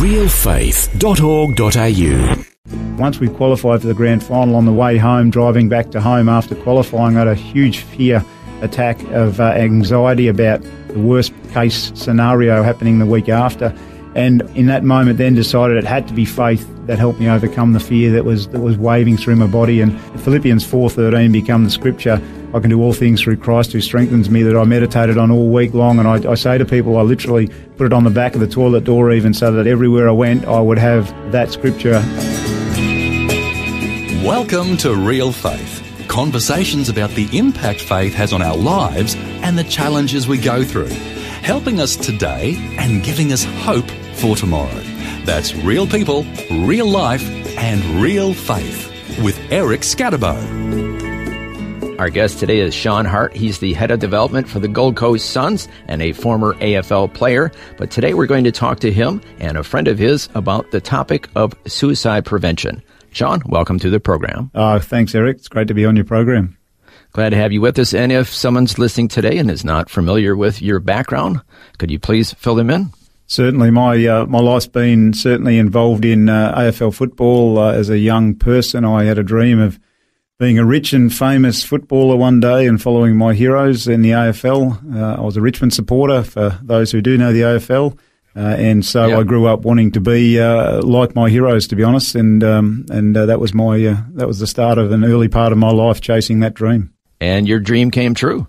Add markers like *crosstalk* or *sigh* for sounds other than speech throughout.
realfaith.org.au Once we qualified for the grand final on the way home, driving back to home after qualifying, I had a huge fear attack of uh, anxiety about the worst case scenario happening the week after. And in that moment, then decided it had to be faith that helped me overcome the fear that was that was waving through my body. And Philippians four thirteen become the scripture. I can do all things through Christ who strengthens me. That I meditated on all week long, and I, I say to people, I literally put it on the back of the toilet door, even so that everywhere I went, I would have that scripture. Welcome to Real Faith. Conversations about the impact faith has on our lives and the challenges we go through, helping us today and giving us hope for tomorrow. That's real people, real life, and real faith with Eric Skattebo. Our guest today is Sean Hart. He's the head of development for the Gold Coast Suns and a former AFL player. But today we're going to talk to him and a friend of his about the topic of suicide prevention. Sean, welcome to the program. Uh, thanks, Eric. It's great to be on your program. Glad to have you with us. And if someone's listening today and is not familiar with your background, could you please fill them in? Certainly, my uh, my life's been certainly involved in uh, AFL football. Uh, as a young person, I had a dream of being a rich and famous footballer one day and following my heroes in the AFL. Uh, I was a Richmond supporter, for those who do know the AFL. Uh, and so Yep. I grew up wanting to be uh, like my heroes, to be honest, and um, and uh, that was my uh, that was the start of an early part of my life chasing that dream. And your dream came true.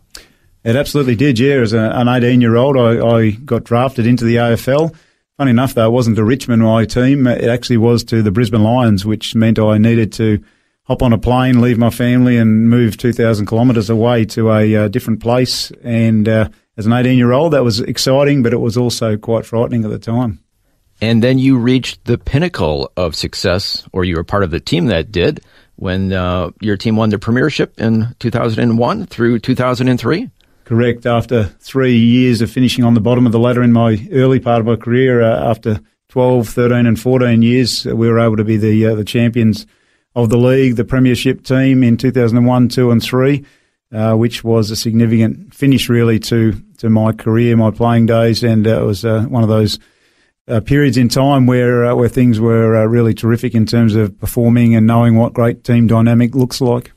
It absolutely did, yeah. As a, an 18 year old, I, I got drafted into the AFL. Funny enough, though, it wasn't to Richmond, my team. It actually was to the Brisbane Lions, which meant I needed to hop on a plane, leave my family, and move 2,000 kilometres away to a uh, different place. And uh, as an 18 year old, that was exciting, but it was also quite frightening at the time. And then you reached the pinnacle of success, or you were part of the team that did, when uh, your team won the premiership in 2001 through 2003. Correct. After three years of finishing on the bottom of the ladder in my early part of my career, uh, after 12, 13 and 14 years, uh, we were able to be the, uh, the champions of the league, the premiership team in 2001, 2 and 3, uh, which was a significant finish really to, to my career, my playing days. And uh, it was one of those uh, periods in time where, uh, where things were uh, really terrific in terms of performing and knowing what great team dynamic looks like.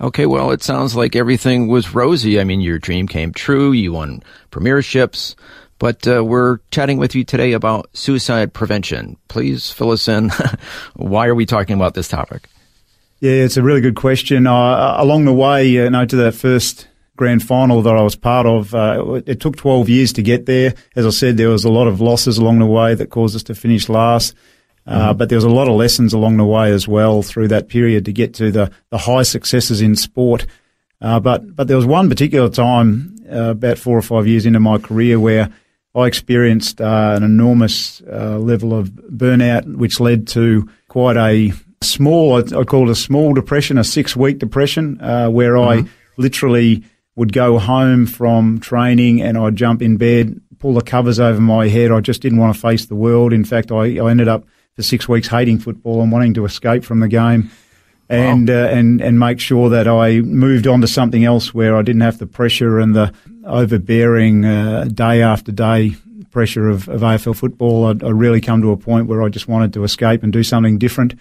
Okay, well, it sounds like everything was rosy. I mean, your dream came true. You won premierships. But uh, we're chatting with you today about suicide prevention. Please fill us in. *laughs* Why are we talking about this topic? Yeah, it's a really good question. Uh, along the way, you know, to that first grand final that I was part of, uh, it took 12 years to get there. As I said, there was a lot of losses along the way that caused us to finish last. Uh, but there was a lot of lessons along the way as well through that period to get to the, the high successes in sport. Uh, but, but there was one particular time, uh, about four or five years into my career where I experienced uh, an enormous uh, level of burnout, which led to quite a small, I, I call it a small depression, a six week depression, uh, where I literally would go home from training and I'd jump in bed, pull the covers over my head. I just didn't want to face the world. In fact, I, I ended up for six weeks hating football and wanting to escape from the game. And, uh, and and make sure that I moved on to something else where I didn't have the pressure and the overbearing uh, day after day pressure of, of AFL football. I'd, I really come to a point where I just wanted to escape and do something different.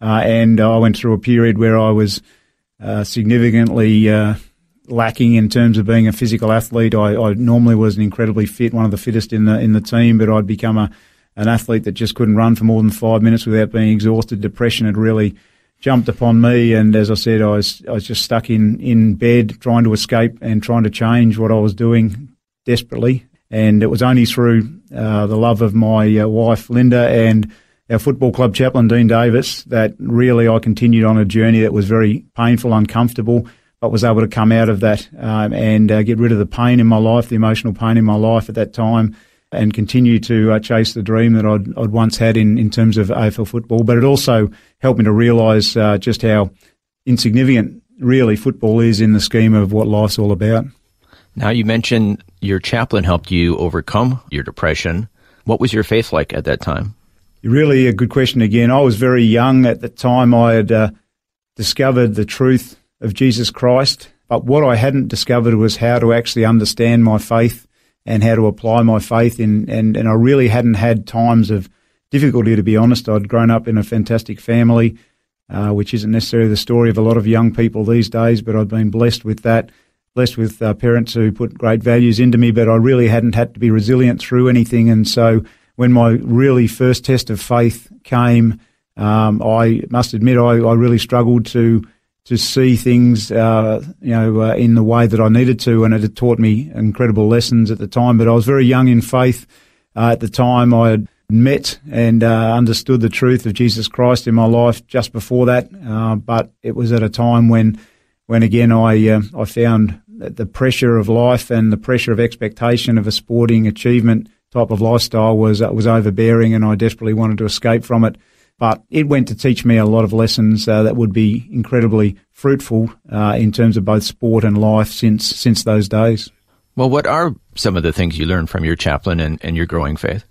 Uh, and I went through a period where I was uh, significantly uh, lacking in terms of being a physical athlete. I, I normally was an incredibly fit, one of the fittest in the in the team, but I'd become a an athlete that just couldn't run for more than five minutes without being exhausted. Depression had really jumped upon me, and as I said, I was I was just stuck in in bed trying to escape and trying to change what I was doing desperately. And it was only through uh, the love of my uh, wife Linda and our football club chaplain Dean Davis that really I continued on a journey that was very painful, uncomfortable, but was able to come out of that um, and uh, get rid of the pain in my life, the emotional pain in my life at that time, and continue to uh, chase the dream that I'd, I'd, once had in, in terms of AFL football. But it also helped me to realise uh, just how insignificant really football is in the scheme of what life's all about. Now, you mentioned your chaplain helped you overcome your depression. What was your faith like at that time? Really a good question again. I was very young at the time. I had uh, discovered the truth of Jesus Christ, but what I hadn't discovered was how to actually understand my faith and how to apply my faith in, and, and I really hadn't had times of difficulty, to be honest. I'd grown up in a fantastic family, uh, which isn't necessarily the story of a lot of young people these days, but I'd been blessed with that, blessed with uh, parents who put great values into me, but I really hadn't had to be resilient through anything. And so when my really first test of faith came, um, I must admit I, I really struggled to to see things, uh, you know, uh, in the way that I needed to, and it had taught me incredible lessons at the time. But I was very young in faith uh, at the time. I had met and uh, understood the truth of Jesus Christ in my life just before that, uh, but it was at a time when, when again, I uh, I found that the pressure of life and the pressure of expectation of a sporting achievement type of lifestyle was was overbearing, and I desperately wanted to escape from it. But it went to teach me a lot of lessons uh, that would be incredibly fruitful uh, in terms of both sport and life since since those days. Well, what are some of the things you learned from your chaplain and, and your growing faith?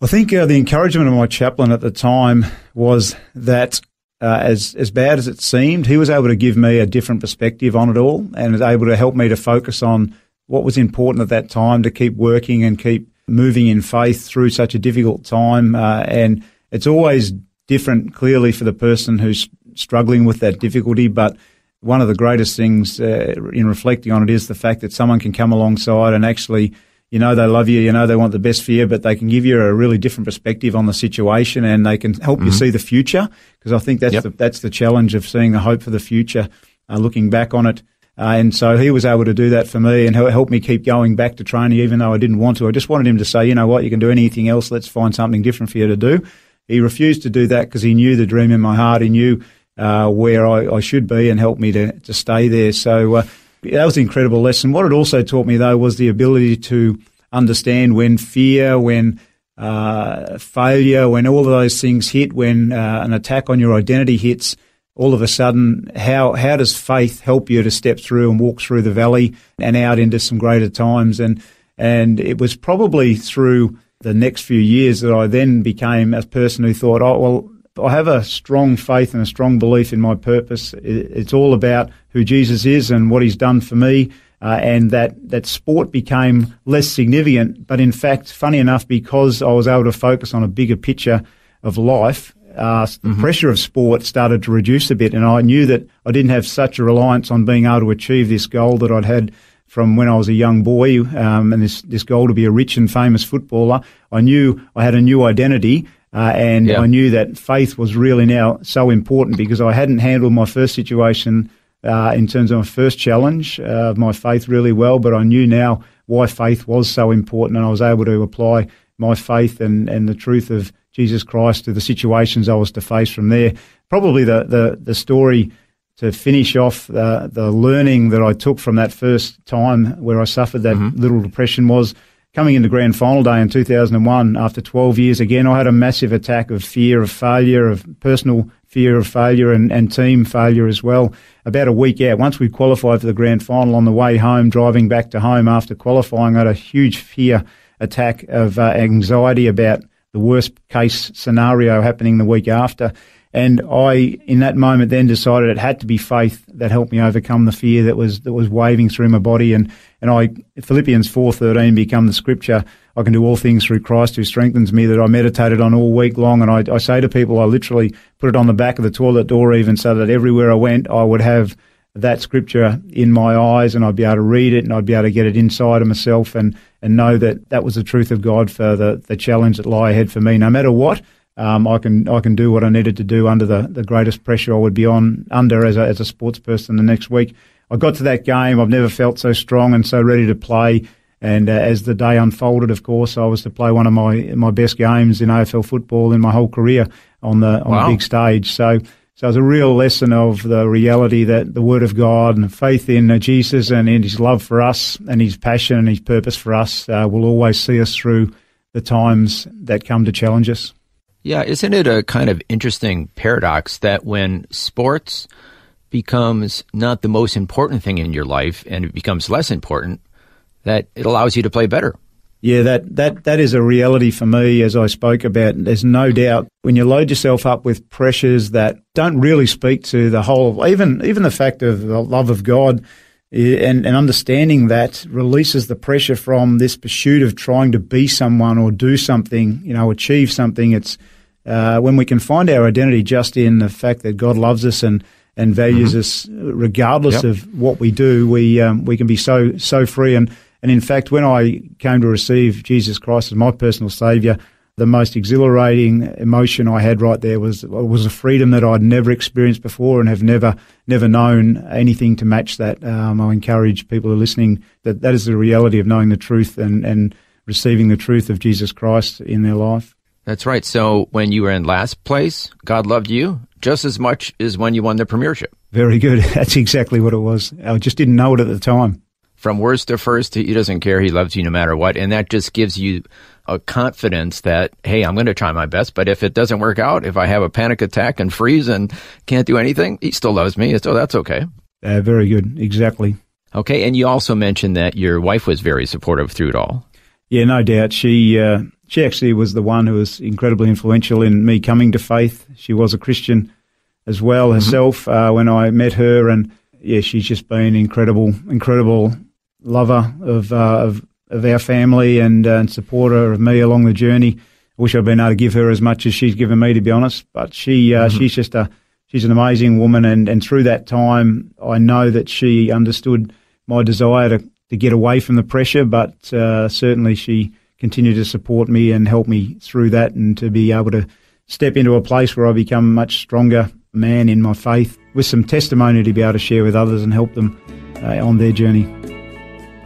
I think uh, the encouragement of my chaplain at the time was that uh, as as bad as it seemed, he was able to give me a different perspective on it all, and was able to help me to focus on what was important at that time to keep working and keep moving in faith through such a difficult time. Uh, and it's always different clearly for the person who's struggling with that difficulty. But one of the greatest things uh, in reflecting on it is the fact that someone can come alongside and actually, you know, they love you, you know, they want the best for you, but they can give you a really different perspective on the situation and they can help mm-hmm. you see the future. Because I think that's yep. the, that's the challenge of seeing the hope for the future, uh, looking back on it. Uh, and so he was able to do that for me and help me keep going back to training, even though I didn't want to. I just wanted him to say, you know what, you can do anything else. Let's find something different for you to do. He refused to do that because he knew the dream in my heart. He knew uh, where I, I, should be and helped me to, to stay there. So uh, that was an incredible lesson. What it also taught me, though, was the ability to understand when fear, when uh, failure, when all of those things hit, when uh, an attack on your identity hits, all of a sudden, how how does faith help you to step through and walk through the valley and out into some greater times? And and it was probably through the next few years that I then became a person who thought, oh, well, I have a strong faith and a strong belief in my purpose. It's all about who Jesus is and what he's done for me. Uh, and that, that sport became less significant. But in fact, funny enough, because I was able to focus on a bigger picture of life, uh, the mm-hmm. pressure of sport started to reduce a bit. And I knew that I didn't have such a reliance on being able to achieve this goal that I'd had from when I was a young boy um, and this, this goal to be a rich and famous footballer. I knew I had a new identity uh, and yeah. I knew that faith was really now so important because I hadn't handled my first situation uh, in terms of my first challenge of uh, my faith really well, but I knew now why faith was so important and I was able to apply my faith and, and the truth of Jesus Christ to the situations I was to face from there. Probably the, the, the story to finish off the, the learning that I took from that first time where I suffered that mm-hmm. little depression was coming into grand final day in 2001 after 12 years. Again I had a massive attack of fear of failure of personal fear of failure and, and team failure as well. About a week out once we qualified for the grand final on the way home driving back to home after qualifying I had a huge fear attack of uh, anxiety about the worst case scenario happening the week after and I, in that moment, then decided it had to be faith that helped me overcome the fear that was that was waving through my body. And and I Philippians four thirteen become the scripture. I can do all things through Christ who strengthens me. That I meditated on all week long. And I, I say to people, I literally put it on the back of the toilet door, even so that everywhere I went, I would have that scripture in my eyes, and I'd be able to read it, and I'd be able to get it inside of myself, and and know that that was the truth of God for the the challenge that lie ahead for me, no matter what um, I can I can do what I needed to do under the, the greatest pressure I would be on under as a as a sports person the next week. I got to that game. I've never felt so strong and so ready to play. And uh, as the day unfolded, of course, I was to play one of my my best games in AFL football in my whole career on the on wow. the big stage. So so it was a real lesson of the reality that the Word of God and faith in Jesus and in His love for us and His passion and His purpose for us uh, will always see us through the times that come to challenge us. Yeah, isn't it a kind of interesting paradox that when sports becomes not the most important thing in your life and it becomes less important, that it allows you to play better? Yeah, that, that, that is a reality for me, as I spoke about. There's no doubt when you load yourself up with pressures that don't really speak to the whole, even, even the fact of the love of God and, and understanding that releases the pressure from this pursuit of trying to be someone or do something, you know, achieve something. It's uh, when we can find our identity just in the fact that God loves us and, and values mm-hmm. us regardless yep. of what we do, we, um, we can be so, so free. And, and in fact, when I came to receive Jesus Christ as my personal Saviour, the most exhilarating emotion I had right there was was a freedom that I'd never experienced before and have never never known anything to match that. Um, I encourage people who are listening that that is the reality of knowing the truth and, and receiving the truth of Jesus Christ in their life. That's right. So when you were in last place, God loved you just as much as when you won the premiership. Very good. *laughs* That's exactly what it was. I just didn't know it at the time from worst to first, he doesn't care. He loves you no matter what. And that just gives you a confidence that, hey, I'm going to try my best. But if it doesn't work out, if I have a panic attack and freeze and can't do anything, he still loves me. So that's okay. Uh, very good. Exactly. Okay. And you also mentioned that your wife was very supportive through it all. Yeah, no doubt. She, uh, she actually was the one who was incredibly influential in me coming to faith. She was a Christian as well mm-hmm. herself mm-hmm. uh, when I met her. And yeah, she's just been incredible, incredible lover of uh, of, of our family and, uh, and supporter of me along the journey. I wish I'd been able to give her as much as she's given me, to be honest. But she uh, mm-hmm. she's just a she's an amazing woman, and, and through that time, I know that she understood my desire to, to get away from the pressure. But uh, certainly, she continued to support me and help me through that, and to be able to step into a place where I become a much stronger man in my faith, with some testimony to be able to share with others and help them uh, on their journey.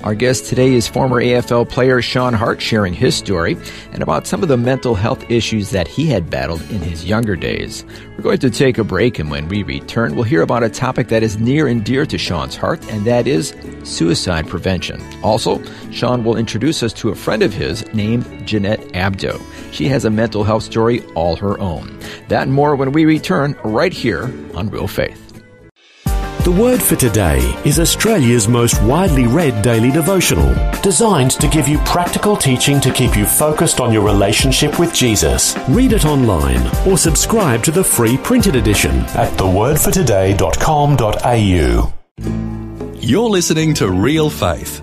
Our guest today is former AFL player Sean Hart sharing his story and about some of the mental health issues that he had battled in his younger days. We're going to take a break, and when we return, we'll hear about a topic that is near and dear to Sean's heart, and that is suicide prevention. Also, Sean will introduce us to a friend of his named Jeanette Abdo. She has a mental health story all her own. That and more when we return right here on Real Faith. The Word for Today is Australia's most widely read daily devotional, designed to give you practical teaching to keep you focused on your relationship with Jesus. Read it online or subscribe to the free printed edition at thewordfortoday.com.au. You're listening to Real Faith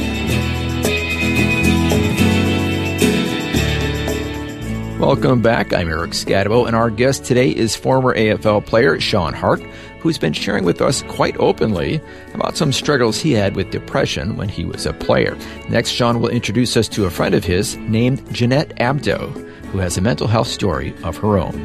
Welcome back. I'm Eric Skattebo, and our guest today is former AFL player Sean Hart, who's been sharing with us quite openly about some struggles he had with depression when he was a player. Next, Sean will introduce us to a friend of his named Jeanette Abdo, who has a mental health story of her own.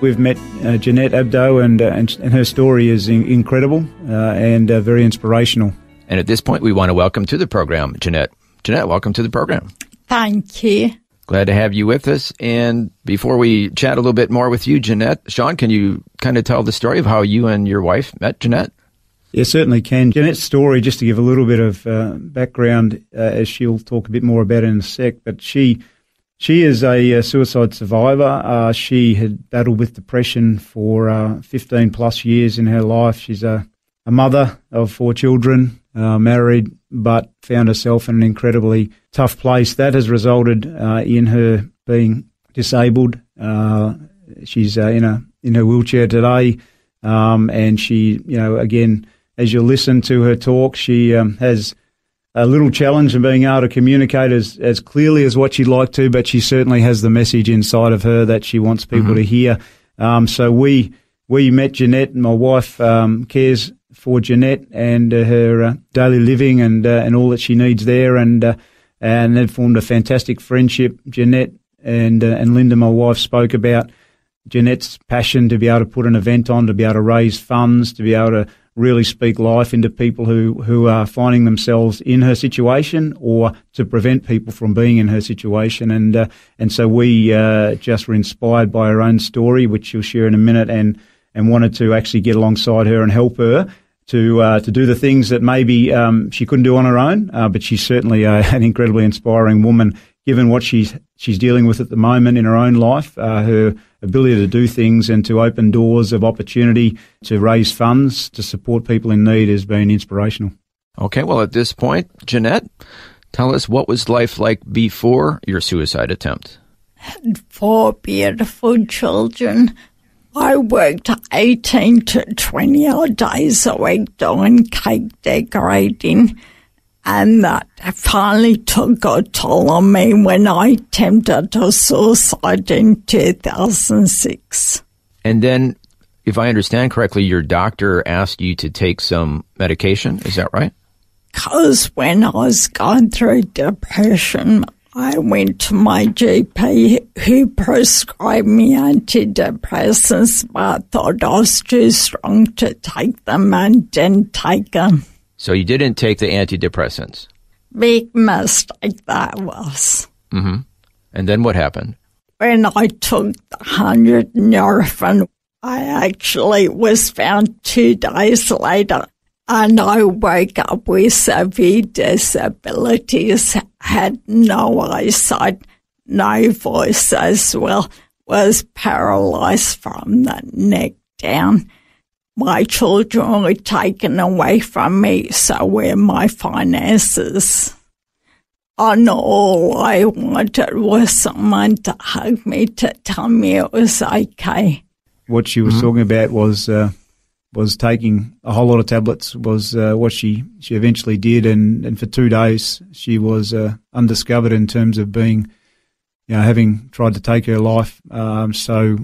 We've met uh, Jeanette Abdo, and, uh, and, and, her story is in- incredible uh, and uh, very inspirational. And at this point, we want to welcome to the program Jeanette. Jeanette, welcome to the program. Thank you. Glad to have you with us. And before we chat a little bit more with you, Jeanette, Sean, can you kind of tell the story of how you and your wife met Jeanette? Yeah, certainly can. Jeanette's story, just to give a little bit of uh, background, uh, as she'll talk a bit more about in a sec, but she she is a, uh, suicide survivor. Uh, she had battled with depression for uh, 15 plus years in her life. She's a, a mother of four children, uh, married, but found herself in an incredibly tough place. That has resulted uh, in her being disabled. Uh, she's uh, in a in her wheelchair today, um, and she, you know, again, as you listen to her talk, she um, has a little challenge in being able to communicate as, as clearly as what she'd like to, but she certainly has the message inside of her that she wants people mm-hmm. to hear. Um, so we we met Jeanette, and my wife um, cares for Jeanette and uh, her uh, daily living and uh, and all that she needs there, and and they've formed a fantastic friendship. Jeanette and and Linda, my wife, spoke about Jeanette's passion to be able to put an event on, to be able to raise funds, to be able to really speak life into people who, who are finding themselves in her situation or to prevent people from being in her situation. And, uh, and so we uh, just were inspired by her own story, which she'll share in a minute, and, and wanted to actually get alongside her and help her to uh, to do the things that maybe um, she couldn't do on her own. Uh, but she's certainly uh, *laughs* an incredibly inspiring woman, given what she's she's dealing with at the moment in her own life. Uh, her ability to do things and to open doors of opportunity to raise funds to support people in need has been inspirational. Okay, well, at this point, Jeanette, tell us what was life like before your suicide attempt? Had four beautiful children I worked 18 to 20 odd days a week doing cake decorating. And that finally took a toll on me when I attempted a suicide in 2006. And then, if I understand correctly, your doctor asked you to take some medication. Is that right? Because when I was going through depression, I went to my GP who prescribed me antidepressants, but I thought I was too strong to take them and didn't take them. So you didn't take the antidepressants? Big mistake that was. Mm-hmm. And then what happened? When I took the 100 Nurofen, I actually was found two days later and I woke up with severe disabilities, had no eyesight, no voice as well, was paralyzed from the neck down. My children were taken away from me, so were my finances. And all I wanted was someone to hug me to tell me it was okay. What she was mm-hmm. talking about was uh, was taking a whole lot of tablets was uh, what she, she eventually did, and, and for two days she was uh, undiscovered in terms of being, you know, having tried to take her life. Um, so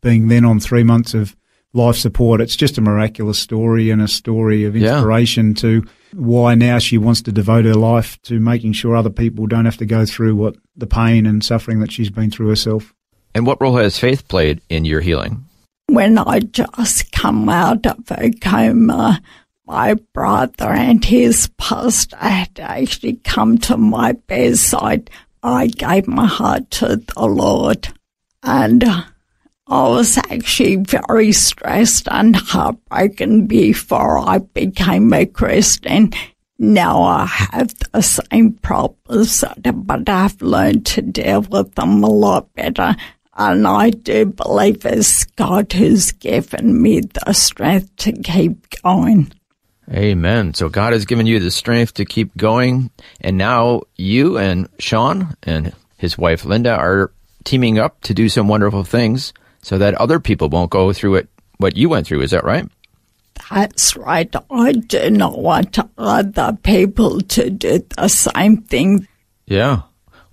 being then on three months of life support, it's just a miraculous story and a story of inspiration yeah. to why now she wants to devote her life to making sure other people don't have to go through what the pain and suffering that she's been through herself. And what role has faith played in your healing? When I just come out of a coma, my brother and his pastor had actually come to my bedside. I gave my heart to the Lord and I was actually very stressed and heartbroken before I became a Christian. Now I have the same problems, but I've learned to deal with them a lot better. And I do believe it's God who's given me the strength to keep going. Amen. So God has given you the strength to keep going. And now you and Sean and his wife Linda are teaming up to do some wonderful things so that other people won't go through it, what you went through. Is that right? That's right. I do not want other people to do the same thing. Yeah.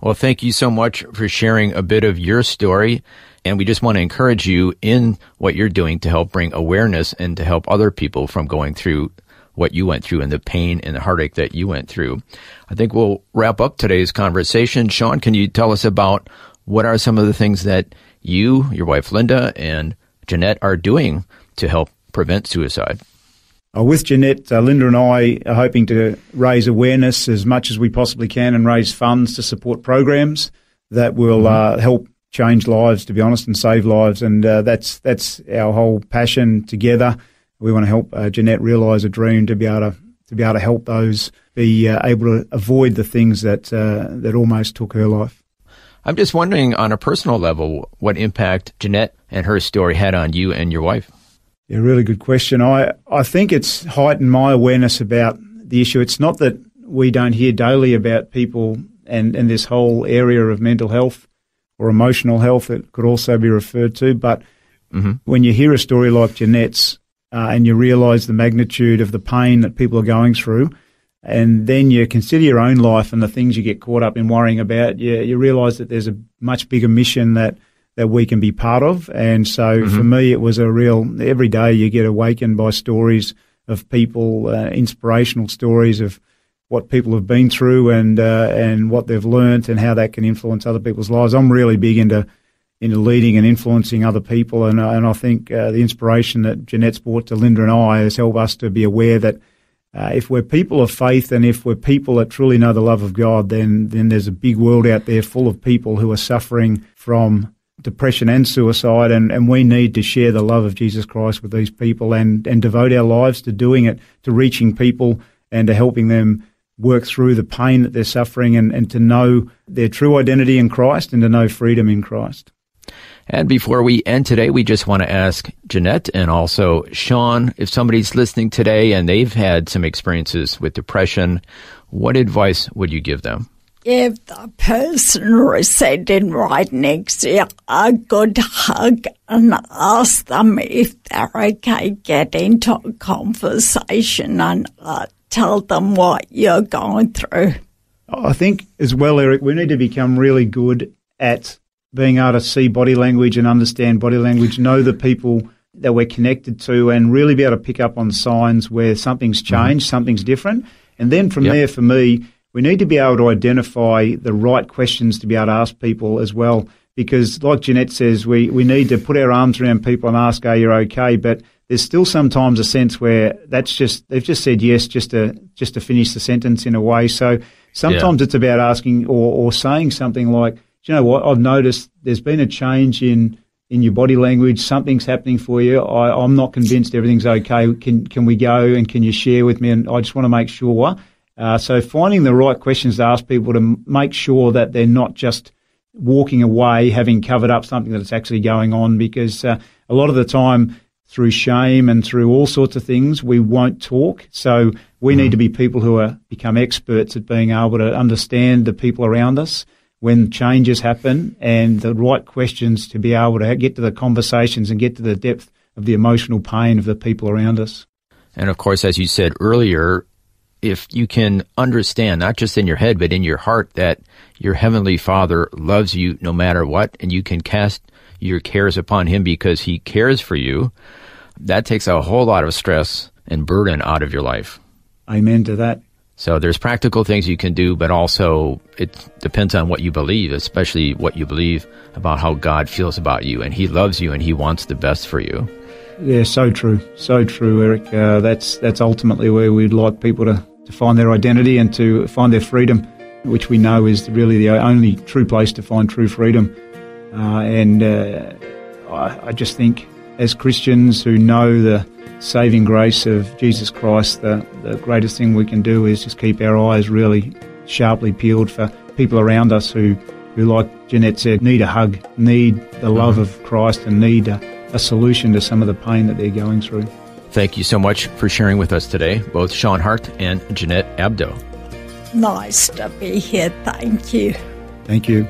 Well, thank you so much for sharing a bit of your story. And we just want to encourage you in what you're doing to help bring awareness and to help other people from going through what you went through and the pain and the heartache that you went through. I think we'll wrap up today's conversation. Sean, can you tell us about what are some of the things that you, your wife Linda, and Jeanette are doing to help prevent suicide? Uh, with Jeanette, uh, Linda and I are hoping to raise awareness as much as we possibly can and raise funds to support programs that will mm-hmm. uh, help change lives, to be honest, and save lives. And uh, that's that's our whole passion together. We want to help uh, Jeanette realise a dream to be able to to be able to help those be uh, able to avoid the things that that almost took her life. I'm just wondering, on a personal level, what impact Jeanette and her story had on you and your wife. Yeah, really good question. I, I think it's heightened my awareness about the issue. It's not that we don't hear daily about people and, and this whole area of mental health or emotional health that could also be referred to, but mm-hmm. when you hear a story like Jeanette's uh, and you realise the magnitude of the pain that people are going through, and then you consider your own life and the things you get caught up in worrying about, you, you realise that there's a much bigger mission that – that we can be part of. And so mm-hmm. for me, it was a real, every day you get awakened by stories of people, uh, inspirational stories of what people have been through and, uh, and what they've learnt and how that can influence other people's lives. I'm really big into, in leading and influencing other people. And, and I think uh, the inspiration that Jeanette's brought to Linda and I has helped us to be aware that uh, if we're people of faith and if we're people that truly know the love of God, then then there's a big world out there full of people who are suffering from depression and suicide, and, and we need to share the love of Jesus Christ with these people and, and devote our lives to doing it, to reaching people and to helping them work through the pain that they're suffering and, and to know their true identity in Christ and to know freedom in Christ. And before we end today, we just want to ask Jeanette and also Sean if somebody's listening today and they've had some experiences with depression, what advice would you give them? Give the person who sitting right next to you a good hug and ask them if they're okay. Get into a conversation and uh, tell them what you're going through. I think as well, Eric, we need to become really good at being able to see body language and understand body language, know the people that we're connected to, and really be able to pick up on signs where something's changed, mm-hmm. something's different. And then from yep. there, for me, we need to be able to identify the right questions to be able to ask people as well. Because, like Jeanette says, we, we need to put our arms around people and ask, "Are you okay?" But there's still sometimes a sense where that's just they've just said yes just to just to finish the sentence in a way. So sometimes yeah. it's about asking or, or saying something like, do you know what? I've noticed there's been a change in in your body language. Something's happening for you. I, am not convinced everything's okay. Can can we go and can you share with me? And I just want to make sure. Uh, so finding the right questions to ask people to make sure that they're not just walking away having covered up something that's actually going on because uh, a lot of the time through shame and through all sorts of things we won't talk so we mm. need to be people who are become experts at being able to understand the people around us when changes happen and the right questions to be able to get to the conversations and get to the depth of the emotional pain of the people around us. And of course, as you said earlier, if you can understand, not just in your head, but in your heart, that your Heavenly Father loves you no matter what, and you can cast your cares upon Him because He cares for you, that takes a whole lot of stress and burden out of your life. Amen to that. So there's practical things you can do, but also it depends on what you believe, especially what you believe about how God feels about you, and He loves you and He wants the best for you. Yeah, so true, so true, Eric. Uh, that's that's ultimately where we'd like people to, to find their identity and to find their freedom, which we know is really the only true place to find true freedom. Uh, and uh, I, I just think, as Christians who know the saving grace of Jesus Christ, the, the greatest thing we can do is just keep our eyes really sharply peeled for people around us who, who like Jeanette said, need a hug, need the love mm-hmm. of Christ, and need a, a solution to some of the pain that they're going through. Thank you so much for sharing with us today, both Sean Hart and Jeanette Abdo. Nice to be here. Thank you. Thank you.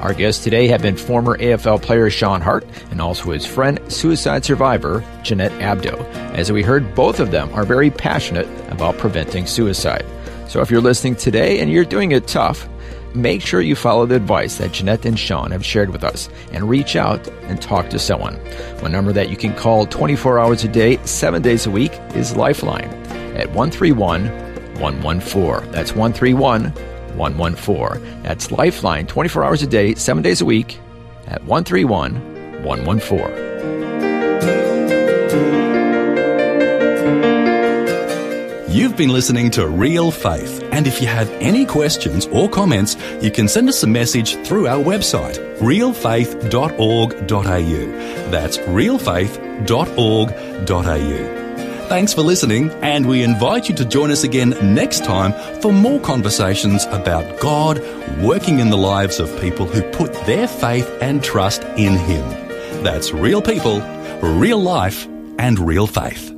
Our guests today have been former AFL player Sean Hart and also his friend, suicide survivor Jeanette Abdo. As we heard, both of them are very passionate about preventing suicide. So if you're listening today and you're doing it tough, make sure you follow the advice that Jeanette and Sean have shared with us and reach out and talk to someone. One number that you can call 24 hours a day, 7 days a week is Lifeline at 131 114. That's 131 114. That's Lifeline 24 hours a day, 7 days a week at 131 114. You've been listening to Real Faith, and if you have any questions or comments, you can send us a message through our website, realfaith.org.au. That's realfaith.org.au. Thanks for listening, and we invite you to join us again next time for more conversations about God working in the lives of people who put their faith and trust in Him. That's real people, real life, and real faith.